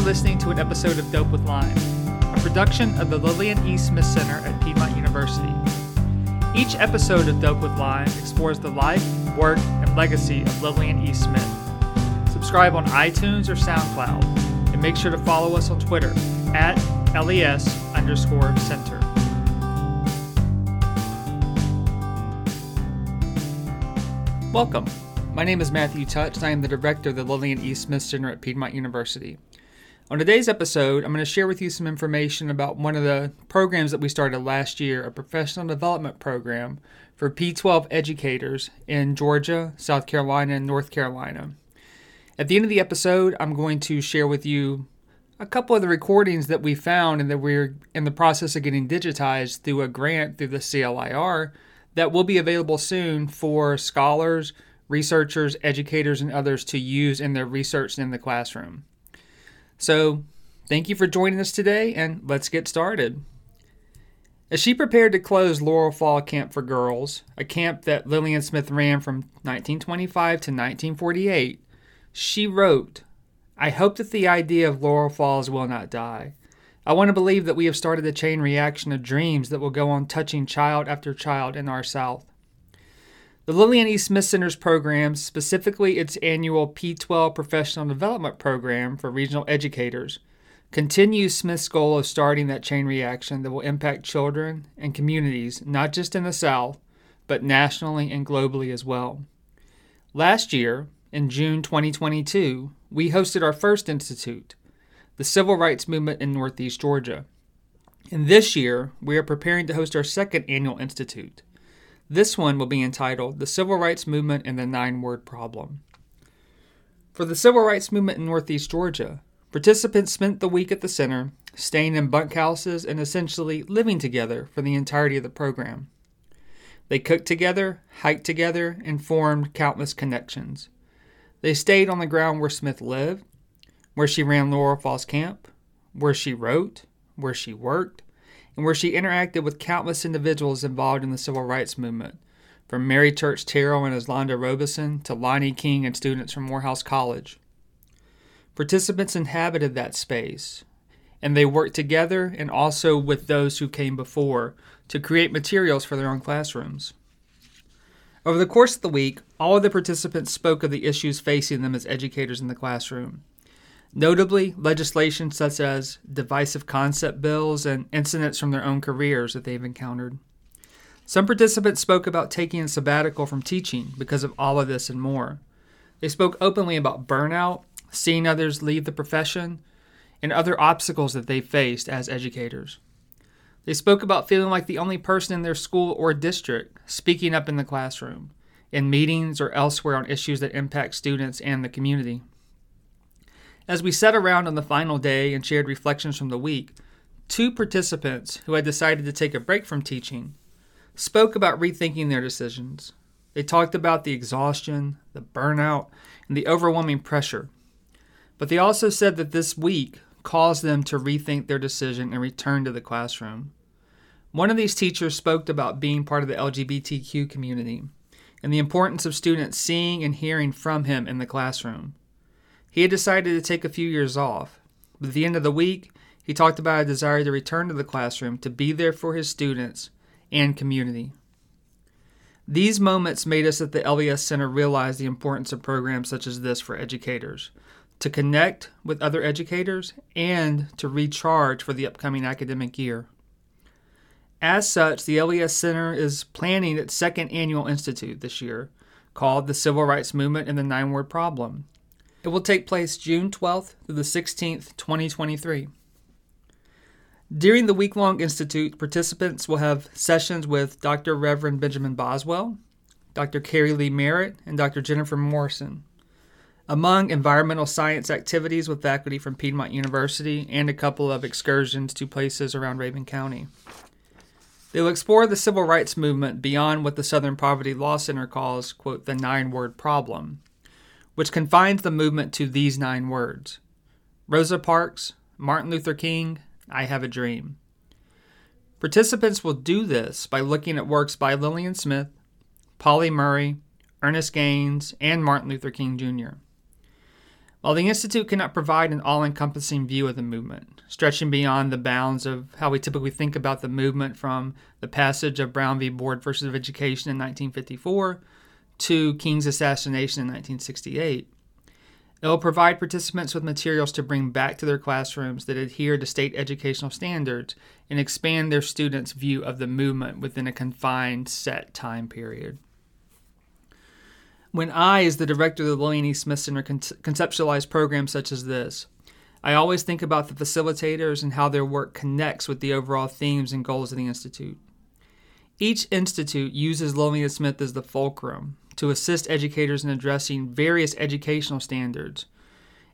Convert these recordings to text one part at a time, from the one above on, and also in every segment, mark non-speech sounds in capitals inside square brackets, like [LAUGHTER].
are listening to an episode of Dope with Lime, a production of the Lillian E. Smith Center at Piedmont University. Each episode of Dope with Lime explores the life, work, and legacy of Lillian E. Smith. Subscribe on iTunes or SoundCloud, and make sure to follow us on Twitter at LES underscore center. Welcome. My name is Matthew Teutsch, and I am the director of the Lillian E. Smith Center at Piedmont University. On today's episode, I'm going to share with you some information about one of the programs that we started last year, a professional development program for P12 educators in Georgia, South Carolina, and North Carolina. At the end of the episode, I'm going to share with you a couple of the recordings that we found and that we're in the process of getting digitized through a grant through the CLIR that will be available soon for scholars, researchers, educators, and others to use in their research in the classroom. So, thank you for joining us today, and let's get started. As she prepared to close Laurel Falls Camp for Girls, a camp that Lillian Smith ran from 1925 to 1948, she wrote, I hope that the idea of Laurel Falls will not die. I want to believe that we have started a chain reaction of dreams that will go on touching child after child in our South. The Lillian E. Smith Center's program, specifically its annual P12 Professional Development Program for regional educators, continues Smith's goal of starting that chain reaction that will impact children and communities not just in the South, but nationally and globally as well. Last year, in June 2022, we hosted our first institute, the Civil Rights Movement in Northeast Georgia. And this year, we are preparing to host our second annual institute. This one will be entitled The Civil Rights Movement and the Nine Word Problem. For the Civil Rights Movement in Northeast Georgia, participants spent the week at the center, staying in bunkhouses and essentially living together for the entirety of the program. They cooked together, hiked together, and formed countless connections. They stayed on the ground where Smith lived where she ran Laurel Falls Camp, where she wrote, where she worked, and where she interacted with countless individuals involved in the civil rights movement, from Mary Church Terrell and Eslanda Robeson to Lonnie King and students from Morehouse College. Participants inhabited that space, and they worked together and also with those who came before to create materials for their own classrooms. Over the course of the week, all of the participants spoke of the issues facing them as educators in the classroom. Notably, legislation such as divisive concept bills and incidents from their own careers that they've encountered. Some participants spoke about taking a sabbatical from teaching because of all of this and more. They spoke openly about burnout, seeing others leave the profession, and other obstacles that they faced as educators. They spoke about feeling like the only person in their school or district speaking up in the classroom, in meetings or elsewhere on issues that impact students and the community. As we sat around on the final day and shared reflections from the week, two participants who had decided to take a break from teaching spoke about rethinking their decisions. They talked about the exhaustion, the burnout, and the overwhelming pressure. But they also said that this week caused them to rethink their decision and return to the classroom. One of these teachers spoke about being part of the LGBTQ community and the importance of students seeing and hearing from him in the classroom. He had decided to take a few years off, but at the end of the week, he talked about a desire to return to the classroom to be there for his students and community. These moments made us at the LES Center realize the importance of programs such as this for educators to connect with other educators and to recharge for the upcoming academic year. As such, the LES Center is planning its second annual institute this year called the Civil Rights Movement and the Nine Word Problem. It will take place June 12th through the 16th, 2023. During the week long institute, participants will have sessions with Dr. Reverend Benjamin Boswell, Dr. Keri Leigh Merritt, and Dr. Jennifer Morrison. Among environmental science activities with faculty from Piedmont University and a couple of excursions to places around Rabun County. They will explore the civil rights movement beyond what the Southern Poverty Law Center calls, quote, the nine word problem, which confines the movement to these nine words Rosa Parks, Martin Luther King, I Have a Dream. Participants will do this by looking at works by Lillian Smith, Pauli Murray, Ernest Gaines, and Martin Luther King Jr. While the Institute cannot provide an all encompassing view of the movement, stretching beyond the bounds of how we typically think about the movement from the passage of Brown v. Board versus of Education in 1954 to King's assassination in 1968, it will provide participants with materials to bring back to their classrooms that adhere to state educational standards and expand their students' view of the movement within a confined, set time period. When I, as the director of the Lillian E. Smith Center, con- conceptualize programs such as this, I always think about the facilitators and how their work connects with the overall themes and goals of the Institute. Each institute uses Lillian Smith as the fulcrum to assist educators in addressing various educational standards.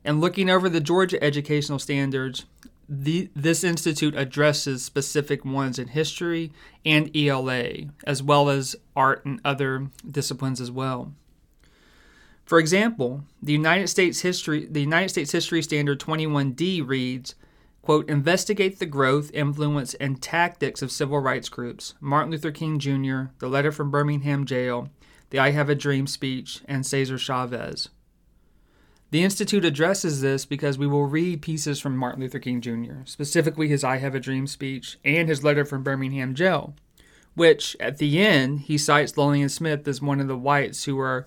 And looking over the Georgia educational standards, the, this institute addresses specific ones in history and ELA, as well as art and other disciplines as well. For example, the United States History the United States History Standard 21D reads, quote, investigate the growth, influence, and tactics of civil rights groups, Martin Luther King Jr., the letter from Birmingham jail, the I Have a Dream speech, and Cesar Chavez. The Institute addresses this because we will read pieces from Martin Luther King Jr., specifically his I Have a Dream speech and his letter from Birmingham jail, which, at the end, he cites Lillian Smith as one of the whites who were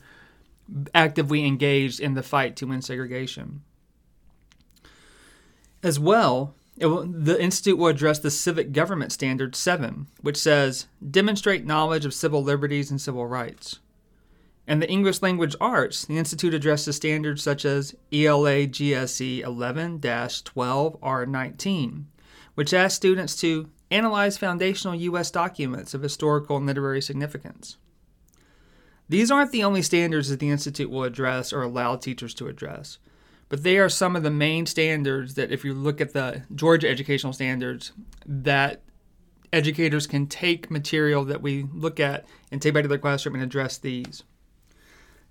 actively engaged in the fight to end segregation. As well, will, the Institute will address the Civic Government Standard 7, which says demonstrate knowledge of civil liberties and civil rights. And the English Language Arts, the Institute addresses standards such as ELA GSE 11 12 R19, which asks students to analyze foundational U.S. documents of historical and literary significance. These aren't the only standards that the Institute will address or allow teachers to address, but they are some of the main standards that, if you look at the Georgia educational standards, that educators can take material that we look at and take back to their classroom and address these.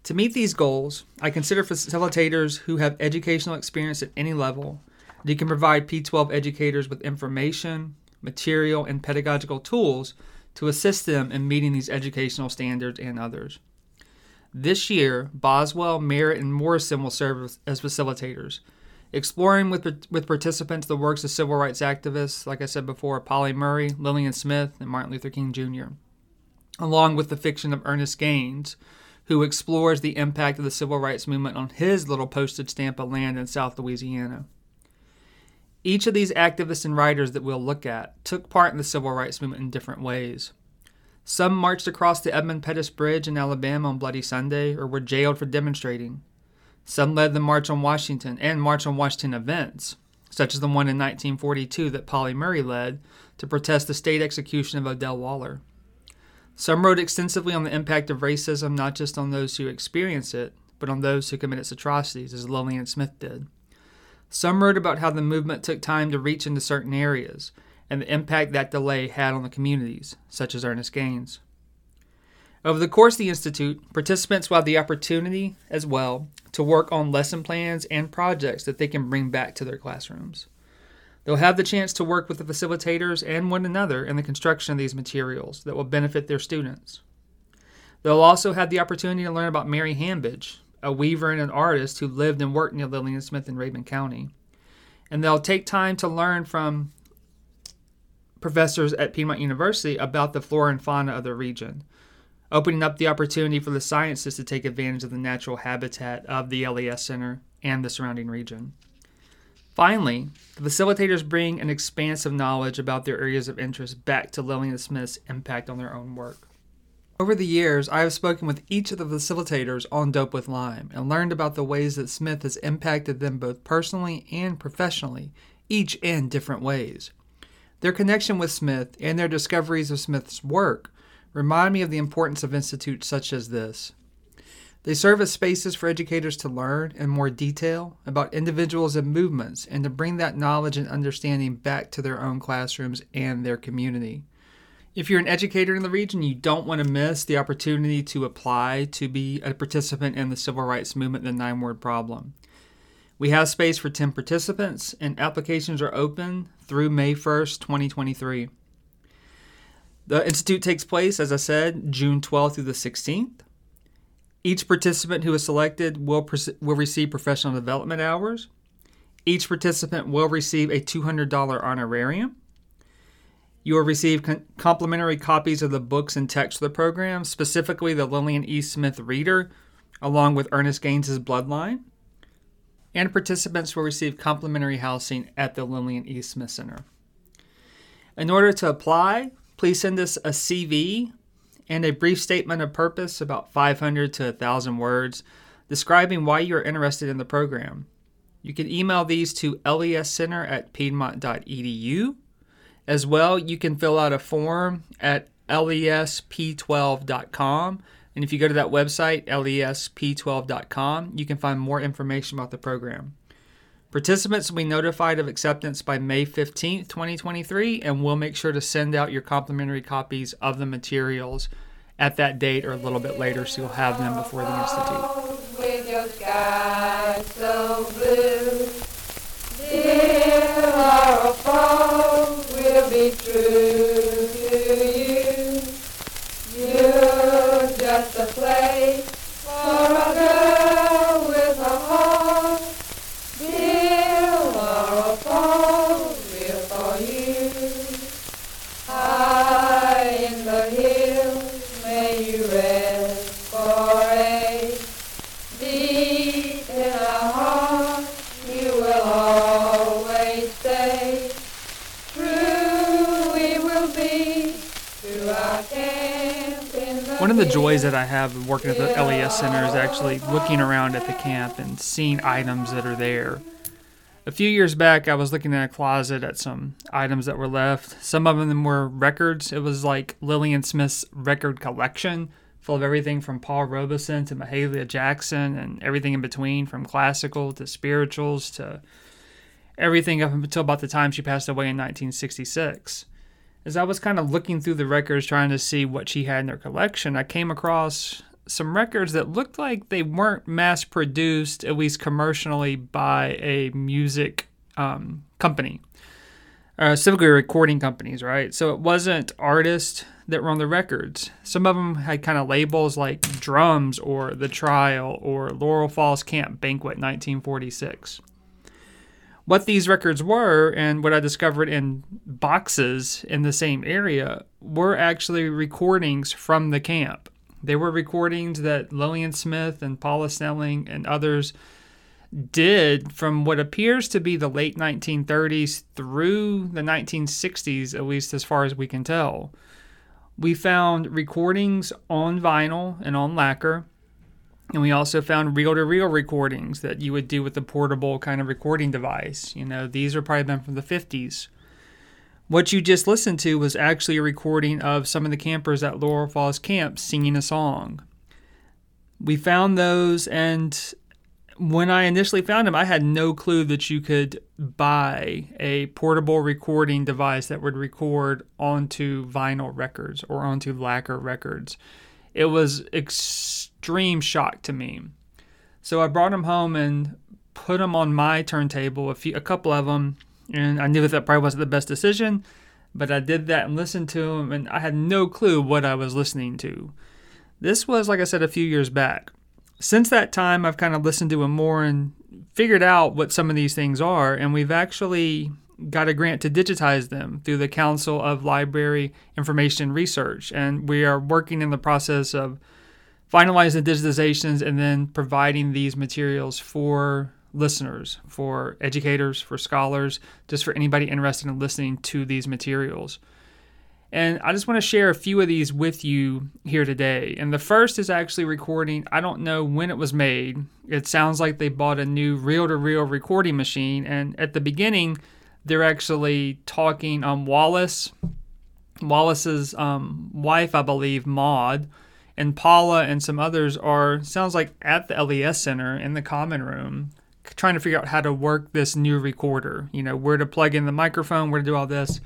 To meet these goals, I consider facilitators who have educational experience at any level. They can provide P12 educators with information, material, and pedagogical tools to assist them in meeting these educational standards and others. This year, Boswell, Merritt, and Morrison will serve as facilitators, exploring with, with participants the works of civil rights activists, like I said before, Pauli Murray, Lillian Smith, and Martin Luther King Jr., along with the fiction of Ernest Gaines, who explores the impact of the civil rights movement on his little postage stamp of land in South Louisiana. Each of these activists and writers that we'll look at took part in the civil rights movement in different ways. Some marched across the Edmund Pettus Bridge in Alabama on Bloody Sunday or were jailed for demonstrating. Some led the March on Washington and March on Washington events, such as the one in 1942 that Pauli Murray led to protest the state execution of Odell Waller. Some wrote extensively on the impact of racism, not just on those who experience it, but on those who commit its atrocities, as Lillian Smith did. Some wrote about how the movement took time to reach into certain areas, and the impact that delay had on the communities, such as Ernest Gaines. Over the course of the Institute, participants will have the opportunity as well to work on lesson plans and projects that they can bring back to their classrooms. They'll have the chance to work with the facilitators and one another in the construction of these materials that will benefit their students. They'll also have the opportunity to learn about Mary Hambidge, a weaver and an artist who lived and worked near Lillian Smith in Rabun County. And they'll take time to learn from professors at Piedmont University about the flora and fauna of the region, opening up the opportunity for the sciences to take advantage of the natural habitat of the LES Center and the surrounding region. Finally, the facilitators bring an expansive knowledge about their areas of interest back to Lillian Smith's impact on their own work. Over the years, I have spoken with each of the facilitators on Dope with Lime and learned about the ways that Smith has impacted them both personally and professionally, each in different ways. Their connection with Smith and their discoveries of Smith's work remind me of the importance of institutes such as this. They serve as spaces for educators to learn in more detail about individuals and movements and to bring that knowledge and understanding back to their own classrooms and their community. If you're an educator in the region, you don't want to miss the opportunity to apply to be a participant in the civil rights movement, the nine word problem. We have space for 10 participants, and applications are open through May 1st, 2023. The Institute takes place, as I said, June 12th through the 16th. Each participant who is selected will, will receive professional development hours. Each participant will receive a $200 honorarium. You will receive con- complimentary copies of the books and text of the program, specifically the Lillian E. Smith Reader, along with Ernest Gaines's Bloodline. And participants will receive complimentary housing at the Lillian E. Smith Center. In order to apply, please send us a CV and a brief statement of purpose, about 500 to 1,000 words, describing why you are interested in the program. You can email these to lescenter at piedmont.edu. As well, you can fill out a form at lesp12.com. And if you go to that website, lesp12.com, you can find more information about the program. Participants will be notified of acceptance by May 15th, 2023, and we'll make sure to send out your complimentary copies of the materials at that date or a little bit later so you'll have them before the Institute. The joys that I have working at the LES Center is actually looking around at the camp and seeing items that are there. A few years back, I was looking in a closet at some items that were left. Some of them were records. It was like Lillian Smith's record collection, full of everything from Paul Robeson to Mahalia Jackson and everything in between, from classical to spirituals to everything up until about the time she passed away in 1966. As I was kind of looking through the records trying to see what she had in her collection, I came across some records that looked like they weren't mass produced, at least commercially, by a music um, company, uh, specifically recording companies, right? So it wasn't artists that were on the records. Some of them had kind of labels like Drums or The Trial or Laurel Falls Camp Banquet 1946. What these records were, and what I discovered in boxes in the same area, were actually recordings from the camp. They were recordings that Lillian Smith and Paula Snelling and others did from what appears to be the late 1930s through the 1960s, at least as far as we can tell. We found recordings on vinyl and on lacquer, and we also found reel to reel recordings that you would do with a portable kind of recording device. You know, these are probably been from the 50s. What you just listened to was actually a recording of some of the campers at Laurel Falls Camp singing a song. We found those, and when I initially found them, I had no clue that you could buy a portable recording device that would record onto vinyl records or onto lacquer records. It was extreme shock to me. So I brought them home and put them on my turntable, a few, a couple of them, and I knew that, that probably wasn't the best decision, but I did that and listened to them, and I had no clue what I was listening to. This was, like I said, a few years back. Since that time, I've kind of listened to them more and figured out what some of these things are, and we've actually got a grant to digitize them through the Council of Library Information Research, and we are working in the process of finalizing the digitizations and then providing these materials for listeners, for educators, for scholars, just for anybody interested in listening to these materials. And I just want to share a few of these with you here today. And the first is actually recording. I don't know when it was made. It sounds like they bought a new reel to reel recording machine. And at the beginning, they're actually talking on Wallace, Wallace's um, wife, I believe, Maud, and Paula and some others are, sounds like at the LES Center in the common room trying to figure out how to work this new recorder, you know, where to plug in the microphone, where to do all this.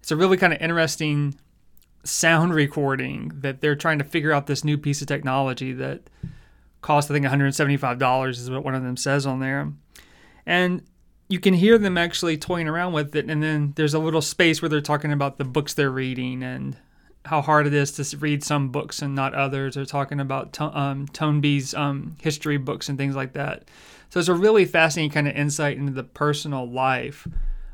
It's a really kind of interesting sound recording that they're trying to figure out this new piece of technology that cost, I think, $175 is what one of them says on there. And you can hear them actually toying around with it. And then there's a little space where they're talking about the books they're reading and how hard it is to read some books and not others, or talking about um, um, history books and things like that. So it's a really fascinating kind of insight into the personal life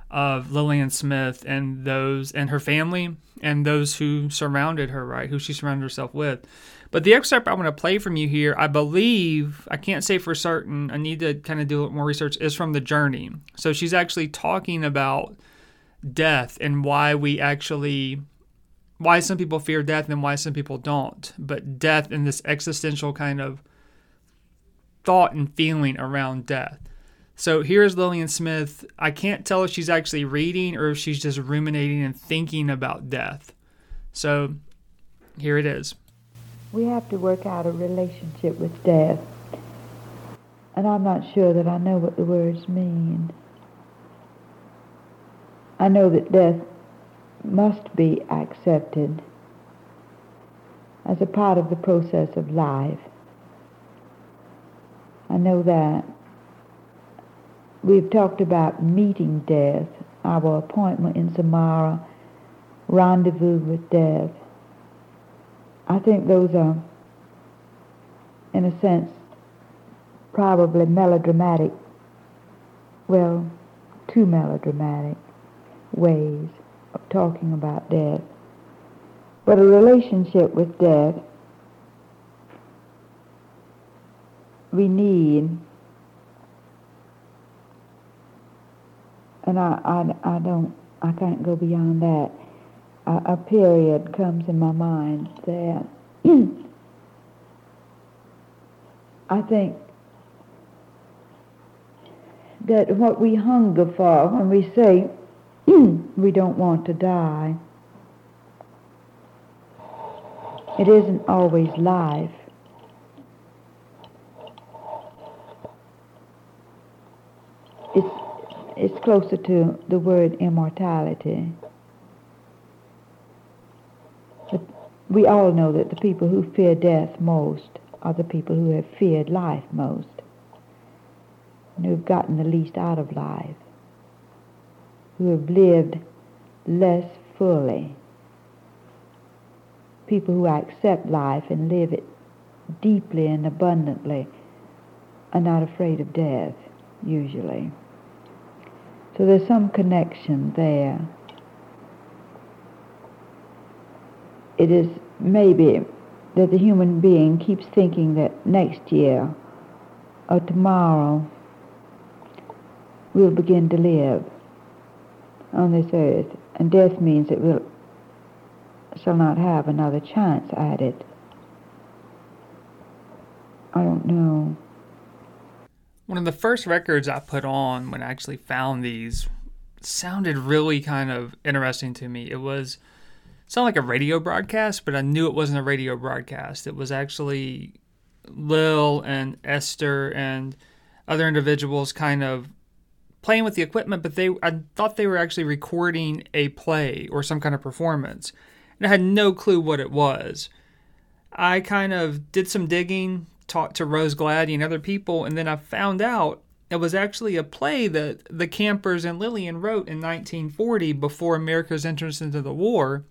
of Lillian Smith and those and her family and those who surrounded her, right? Who she surrounded herself with. But the excerpt I want to play from you here, I believe, I can't say for certain, I need to kind of do a little more research, is from The Journey. So she's actually talking about death and why we actually, why some people fear death and why some people don't. But death and this existential kind of thought and feeling around death. So here's Lillian Smith. I can't tell if she's actually reading or if she's just ruminating and thinking about death. So here it is. We have to work out a relationship with death. And I'm not sure that I know what the words mean. I know that death must be accepted as a part of the process of life. I know that. We've talked about meeting death, our appointment in Samara, rendezvous with death. I think those are, in a sense, probably melodramatic, well, too melodramatic ways of talking about death. But a relationship with death we need, and I, I, I don't, I can't go beyond that. A, a period comes in my mind that [CLEARS THROAT] I think that what we hunger for when we say [CLEARS THROAT] we don't want to die, it isn't always life. it's, it's closer to the word immortality. But we all know that the people who fear death most are the people who have feared life most and who have gotten the least out of life, who have lived less fully. People who accept life and live it deeply and abundantly are not afraid of death usually. So there's some connection there. It is maybe that the human being keeps thinking that next year or tomorrow we'll begin to live on this earth, and death means that we'll shall not have another chance at it. I don't know. One of the first records I put on when I actually found these sounded really kind of interesting to me. It was sounded like a radio broadcast, but I knew it wasn't a radio broadcast. It was actually Lil and Esther and other individuals kind of playing with the equipment, but they I thought they were actually recording a play or some kind of performance. And I had no clue what it was. I kind of did some digging, talked to Rose Gladney and other people, and then I found out it was actually a play that the Campers and Lillian wrote in 1940 before America's entrance into the war.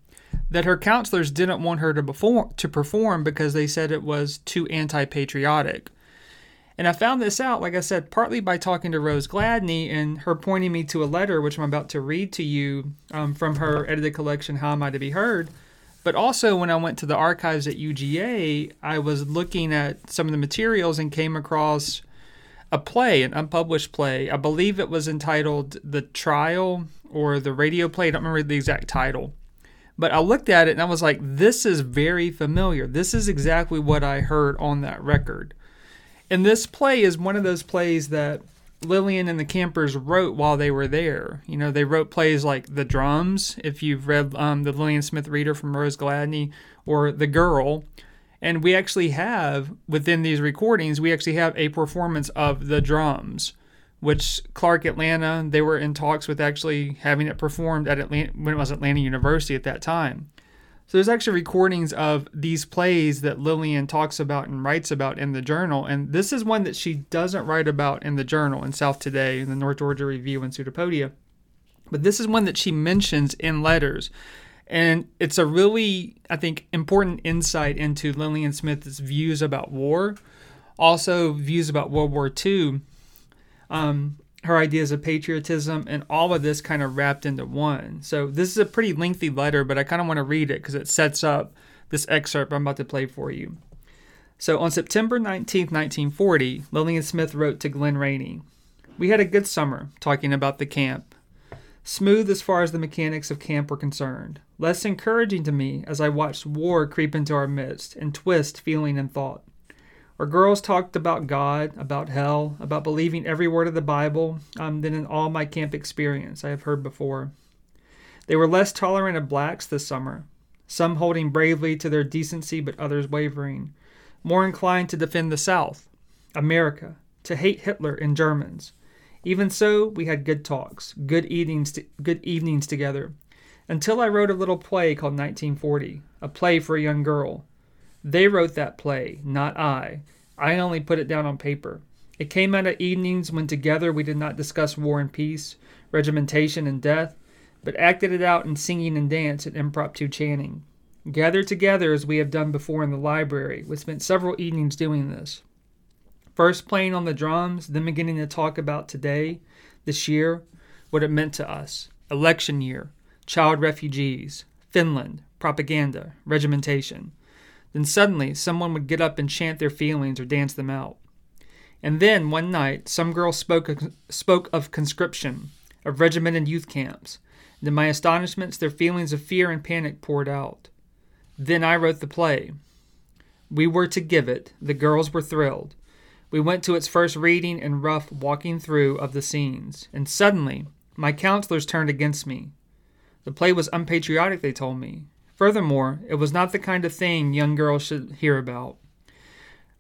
That her counselors didn't want her to perform, to perform because they said it was too anti patriotic. And I found this out, like I said, partly by talking to Rose Gladney and her pointing me to a letter, which I'm about to read to you um, from her edited collection, How Am I to Be Heard? But also, when I went to the archives at UGA, I was looking at some of the materials and came across a play, an unpublished play. I believe it was entitled The Trial or The Radio Play. I don't remember the exact title. But I looked at it and I was like, this is very familiar. This is exactly what I heard on that record. And this play is one of those plays that Lillian and the Campers wrote while they were there. You know, they wrote plays like The Drums, if you've read um, the Lillian Smith Reader from Rose Gladney, or The Girl. And we actually have, within these recordings, we actually have a performance of The Drums, which Clark Atlanta, they were in talks with actually having it performed at Atlanta, when it was Atlanta University at that time. So there's actually recordings of these plays that Lillian talks about and writes about in the journal. And this is one that she doesn't write about in the journal in South Today, in the North Georgia Review, and Pseudopodia. But this is one that she mentions in letters. And it's a really, I think, important insight into Lillian Smith's views about war, also views about World War II, um, her ideas of patriotism, and all of this kind of wrapped into one. So this is a pretty lengthy letter, but I kind of want to read it because it sets up this excerpt I'm about to play for you. So on September 19, 1940, Lillian Smith wrote to Glenn Rainey, We had a good summer talking about the camp. Smooth as far as the mechanics of camp were concerned. Less encouraging to me as I watched war creep into our midst and twist feeling and thought. Our girls talked about God, about hell, about believing every word of the Bible um, than in all my camp experience I have heard before. They were less tolerant of blacks this summer, some holding bravely to their decency but others wavering, more inclined to defend the South, America, to hate Hitler and Germans. Even so, we had good talks, good evenings, to, good evenings together, until I wrote a little play called 1940, a play for a young girl. They wrote that play, not I. I only put it down on paper. It came out of evenings when together we did not discuss war and peace, regimentation and death, but acted it out in singing and dance and impromptu chanting. Gathered together as we have done before in the library, we spent several evenings doing this. First playing on the drums, then beginning to talk about today, this year, what it meant to us. Election year, child refugees, Finland, propaganda, regimentation. Then suddenly, someone would get up and chant their feelings or dance them out. And then, one night, some girl spoke, spoke of conscription, of regimented youth camps. And to my astonishment, their feelings of fear and panic poured out. Then I wrote the play. We were to give it. The girls were thrilled. We went to its first reading and rough walking through of the scenes, and suddenly my counselors turned against me. The play was unpatriotic, they told me. Furthermore, it was not the kind of thing young girls should hear about.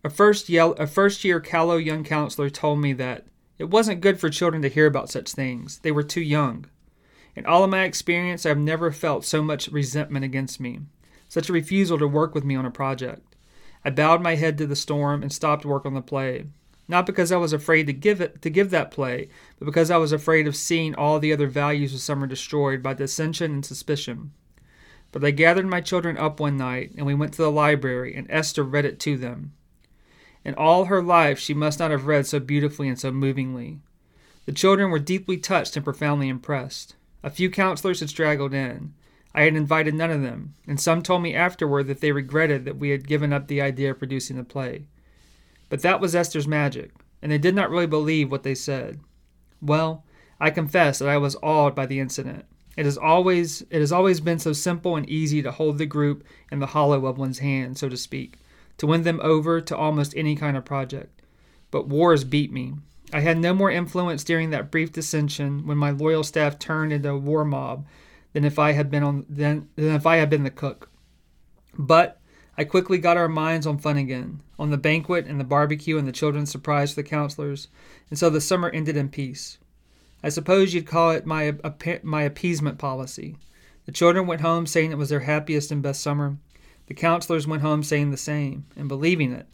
A first, yell, a first year callow young counselor told me that it wasn't good for children to hear about such things. They were too young. In all of my experience, I have never felt so much resentment against me, such a refusal to work with me on a project. I bowed my head to the storm and stopped work on the play, not because I was afraid to give it to give that play, but because I was afraid of seeing all the other values of summer destroyed by dissension and suspicion. But I gathered my children up one night, and we went to the library, and Esther read it to them. In all her life, she must not have read so beautifully and so movingly. The children were deeply touched and profoundly impressed. A few counselors had straggled in. I had invited none of them, and some told me afterward that they regretted that we had given up the idea of producing the play. But that was Esther's magic, and they did not really believe what they said. Well, I confess that I was awed by the incident. It has always it has always been so simple and easy to hold the group in the hollow of one's hand, so to speak, to win them over to almost any kind of project. But wars beat me. I had no more influence during that brief dissension when my loyal staff turned into a war mob than if I had been on than, than if I had been the cook. But I quickly got our minds on fun again, on the banquet and the barbecue and the children's surprise for the counselors, and so the summer ended in peace. I suppose you'd call it my my appeasement policy. The children went home saying it was their happiest and best summer. The counselors went home saying the same and believing it.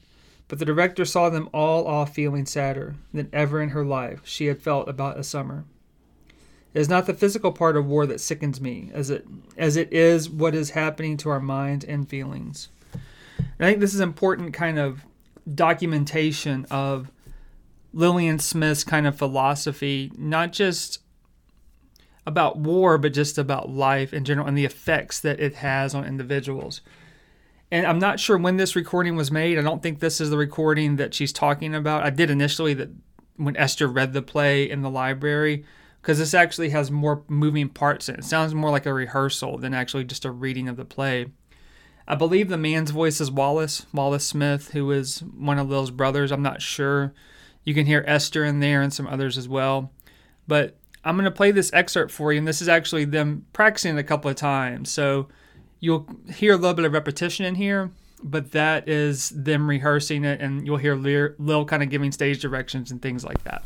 But the director saw them all off feeling sadder than ever in her life she had felt about a summer. It is not the physical part of war that sickens me, as it as it is what is happening to our minds and feelings. And I think this is important kind of documentation of Lillian Smith's kind of philosophy, not just about war, but just about life in general and the effects that it has on individuals. And I'm not sure when this recording was made. I don't think this is the recording that she's talking about. I did initially that when Esther read the play in the library, because this actually has more moving parts in it. It sounds more like a rehearsal than actually just a reading of the play. I believe the man's voice is Wallace, Wallace Smith, who is one of Lil's brothers. I'm not sure. You can hear Esther in there and some others as well. But I'm going to play this excerpt for you, and this is actually them practicing it a couple of times. So you'll hear a little bit of repetition in here, but that is them rehearsing it, and you'll hear Lil kind of giving stage directions and things like that.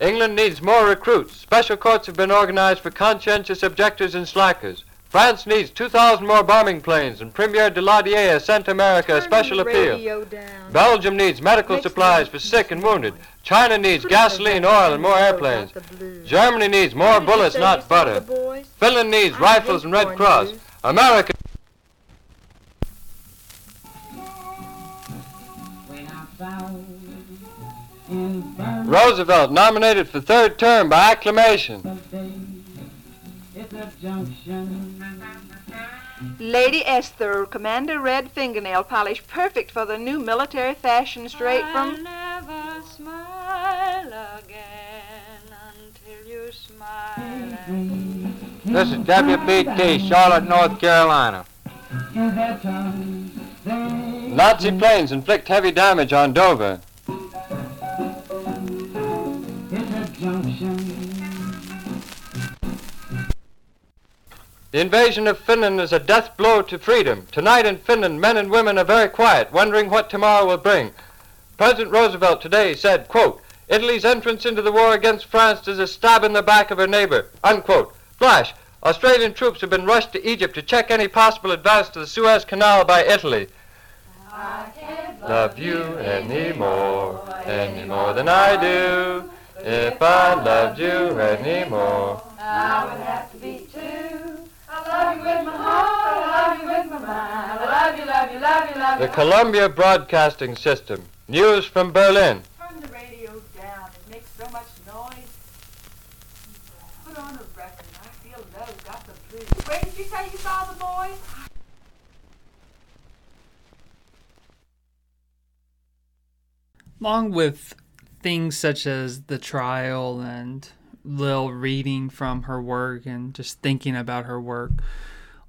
England needs more recruits. Special courts have been organized for conscientious objectors and slackers. France needs 2,000 more bombing planes, and Premier Daladier has sent America a special appeal. Belgium needs medical supplies for sick and wounded. China needs gasoline, oil, and more airplanes. Germany needs more bullets, not butter. Finland needs rifles and Red Cross. America. Roosevelt nominated for third term by acclamation. Lady Esther, Commander Red Fingernail Polish, perfect for the new military fashion straight from. never smile again until you smile. This is WBT, Charlotte, North Carolina. Nazi planes inflict heavy damage on Dover. The invasion of Finland is a death blow to freedom. Tonight in Finland, men and women are very quiet, wondering what tomorrow will bring. President Roosevelt today said, quote, Italy's entrance into the war against France is a stab in the back of her neighbor, unquote. Flash, Australian troops have been rushed to Egypt to check any possible advance to the Suez Canal by Italy. Love you any more, any more than I do. If I loved you any more. The Columbia Broadcasting System. News from Berlin. Turn the radio down. It makes so much noise. Put on a record. I feel low. Got the blues. Where did you say you saw the boys? Along with things such as the trial and Lil reading from her work and just thinking about her work,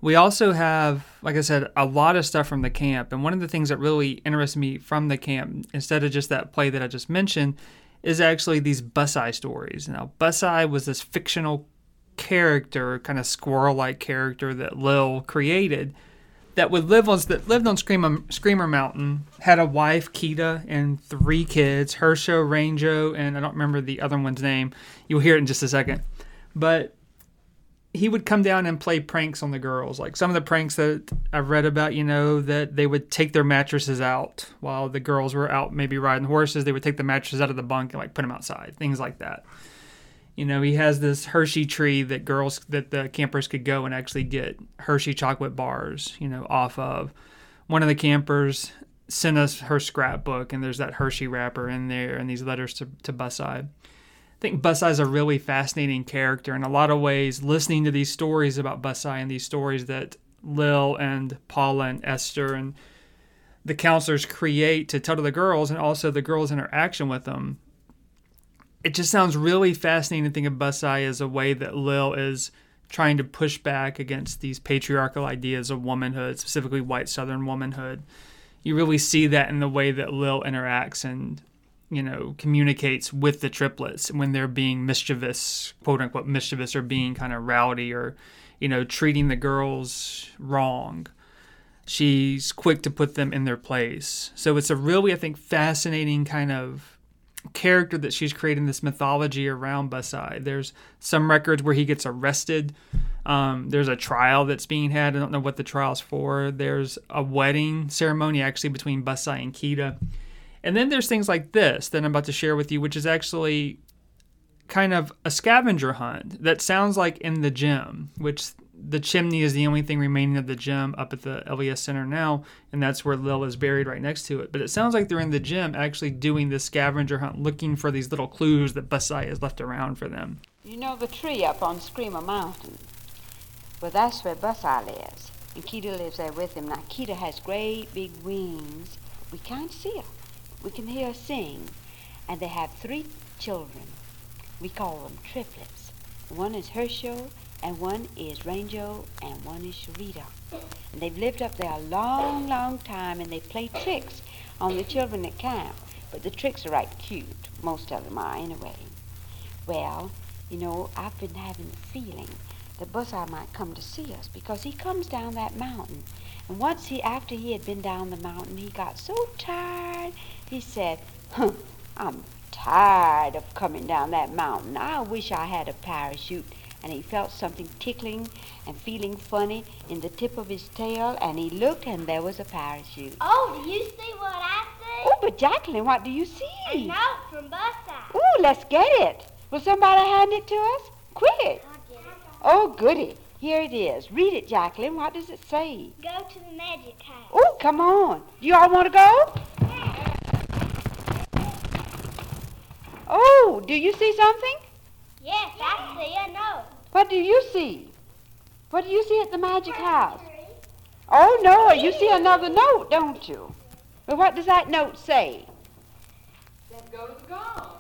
we also have, like I said, a lot of stuff from the camp. And one of the things that really interests me from the camp, instead of just that play that I just mentioned, is actually these Bus-Eye stories. Now, Bus-Eye was this fictional character, kind of squirrel-like character that Lil created that would live on that lived on Screamer, Screamer Mountain, had a wife, Kita, and three kids, Hersho, Rango, and I don't remember the other one's name. You'll hear it in just a second. But he would come down and play pranks on the girls. Like some of the pranks that I've read about, you know, that they would take their mattresses out while the girls were out maybe riding horses. They would take the mattresses out of the bunk and like put them outside, things like that. You know, he has this Hershey tree that girls that the campers could go and actually get Hershey chocolate bars, you know, off of. One of the campers sent us her scrapbook, and there's that Hershey wrapper in there, and these letters to to Bus-Eye. I think Bus-Eye is a really fascinating character in a lot of ways. Listening to these stories about Bus-Eye and these stories that Lil and Paula and Esther and the counselors create to tell to the girls, and also the girls' interaction with them it just sounds really fascinating to think of Bus-Eye as a way that Lil is trying to push back against these patriarchal ideas of womanhood, specifically white Southern womanhood. You really see that in the way that Lil interacts and, you know, communicates with the triplets when they're being mischievous, quote unquote mischievous, or being kind of rowdy or, you know, treating the girls wrong. She's quick to put them in their place. So it's a really, I think, fascinating kind of character that she's creating this mythology around Bus-Eye. There's some records where he gets arrested. Um, there's a trial that's being had. I don't know what the trial's for. There's a wedding ceremony actually between Bus-Eye and Kita. And then there's things like this that I'm about to share with you, which is actually kind of a scavenger hunt that sounds like in the gym, which the chimney is the only thing remaining of the gym up at the LES Center now, and that's where Lil is buried right next to it. But it sounds like they're in the gym actually doing this scavenger hunt, looking for these little clues that Bus-Eye has left around for them. You know the tree up on Screamer Mountain? Well, that's where Bus-Eye lives, and Keita lives there with him. Now, Keita has great big wings. We can't see her. We can hear her sing. And they have three children. We call them triplets. One is Herschel, and one is Rango, and one is Sharita. And they've lived up there a long, long time, and they play tricks on the children at camp. But the tricks are right cute. Most of them are, anyway. Well, you know, I've been having the feeling that Bus-Eye might come to see us because he comes down that mountain. And once he, after he had been down the mountain, he got so tired, he said, huh, I'm tired of coming down that mountain. I wish I had a parachute and he felt something tickling and feeling funny in the tip of his tail, and he looked, and there was a parachute. Oh, do you see what I see? Oh, but Jacqueline, what do you see? A note from Buster. Oh, let's get it. Will somebody hand it to us? Quick. I'll get it. Oh, goody. Here it is. Read it, Jacqueline. What does it say? Go to the magic house. Oh, come on. Do you all want to go? Oh, do you see something? Yes, I see a note. What do you see? What do you see at the magic house? Oh, no, you see another note, don't you? Well, what does that note say? Then go to the gong.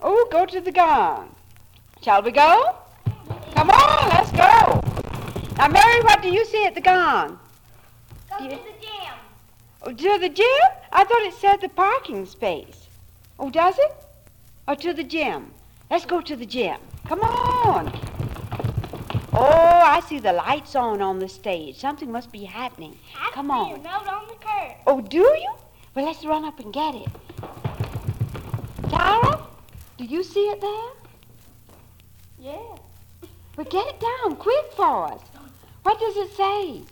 Oh, go to the gong. Shall we go? Come on, let's go. Now, Mary, what do you see at the gong? Go Yeah. to the gym. Oh, to the gym? I thought it said the parking space. Oh, does it? Or to the gym? Let's go to the gym. Come on. Oh, I see the lights on on the stage. Something must be happening. I Come see on. a note on the curb. Oh, do you? Well, let's run up and get it. Tara, do you see it there? Yeah. Well, get it down quick for us. What does it say?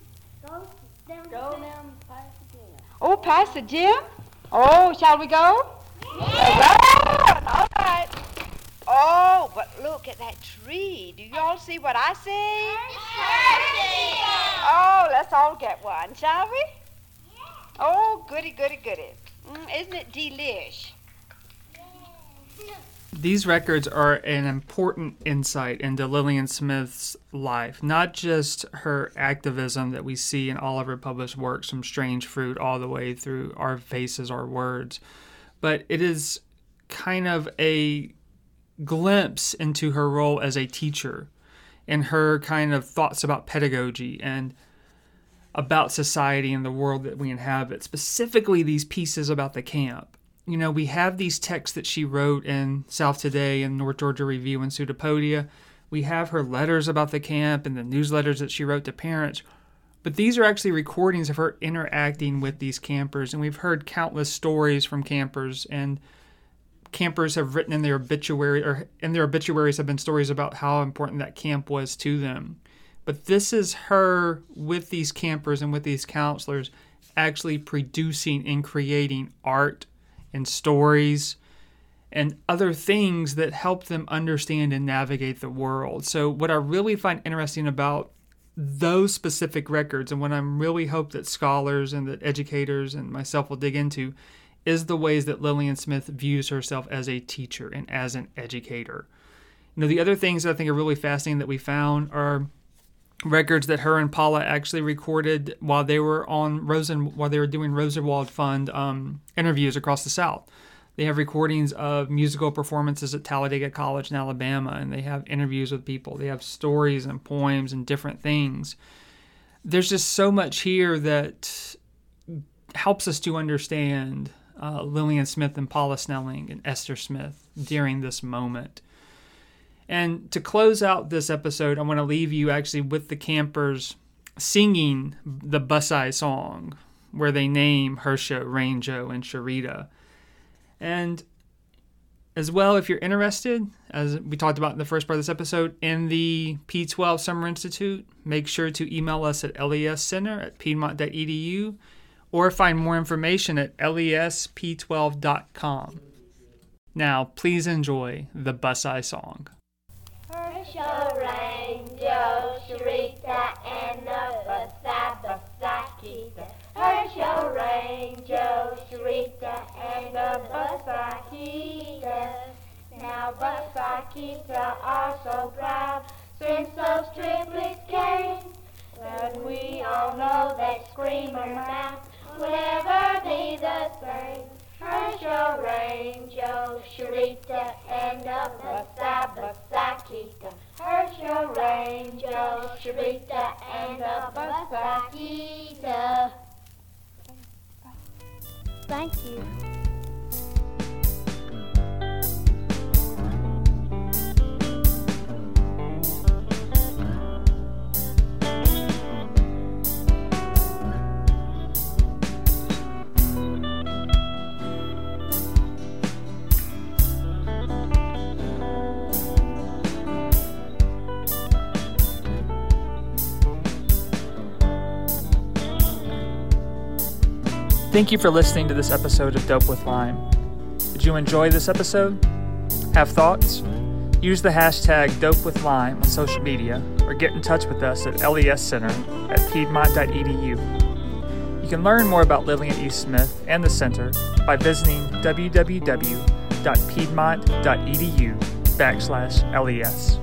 Go down Go the down past the. Oh, past the gym? Oh, shall we go? Run! All right. Oh, but look at that tree. Do you all see what I see? Oh, let's all get one, shall we? Oh, goody, goody, goody. Mm, isn't it delish? These records are an important insight into Lillian Smith's life, not just her activism that we see in all of her published works, from Strange Fruit all the way through Our Faces, Our Words, but it is kind of a glimpse into her role as a teacher and her kind of thoughts about pedagogy and about society and the world that we inhabit, specifically these pieces about the camp you know, we have these texts that she wrote in South Today and North Georgia Review and Pseudopodia. We have her letters about the camp and the newsletters that she wrote to parents. But these are actually recordings of her interacting with these campers. And we've heard countless stories from campers. And campers have written in their obituary, or in their obituaries have been stories about how important that camp was to them. But this is her with these campers and with these counselors actually producing and creating art and stories and other things that help them understand and navigate the world. So, what I really find interesting about those specific records, and what I'm really hope that scholars and that educators and myself will dig into, is the ways that Lillian Smith views herself as a teacher and as an educator. You know, the other things that I think are really fascinating that we found are records that her and Paula actually recorded while they were on Rosen while they were doing Rosenwald Fund um, interviews across the South. They have recordings of musical performances at Talladega College in Alabama, and they have interviews with people. They have stories and poems and different things. There's just so much here that helps us to understand uh, Lillian Smith and Paula Snelling and Esther Smith during this moment. And to close out this episode, I want to leave you actually with the campers singing the Busai song, where they name Hersha, Rango, and Sharita. And as well, if you're interested, as we talked about in the first part of this episode, in the P12 Summer Institute, make sure to email us at lescenter at piedmont.edu or find more information at lesp12.com. Now, please enjoy the Busai song. Herschel, Rango, Sharita, Sharita. Now are so proud since those triplets came. But we all know that screamer mouth will never be the same. Herschel, Rango, Sharita, and the Basa Basakita. Herschel, Rango, Sharita, and the Basakita. Thank you. Thank you for listening to this episode of Dope with Lime. Did you enjoy this episode? Have thoughts? Use the hashtag DopeWithLime on social media or get in touch with us at LES Center at piedmont.edu. You can learn more about Lillian E. Smith and the Center by visiting www.piedmont.edu backslash LES.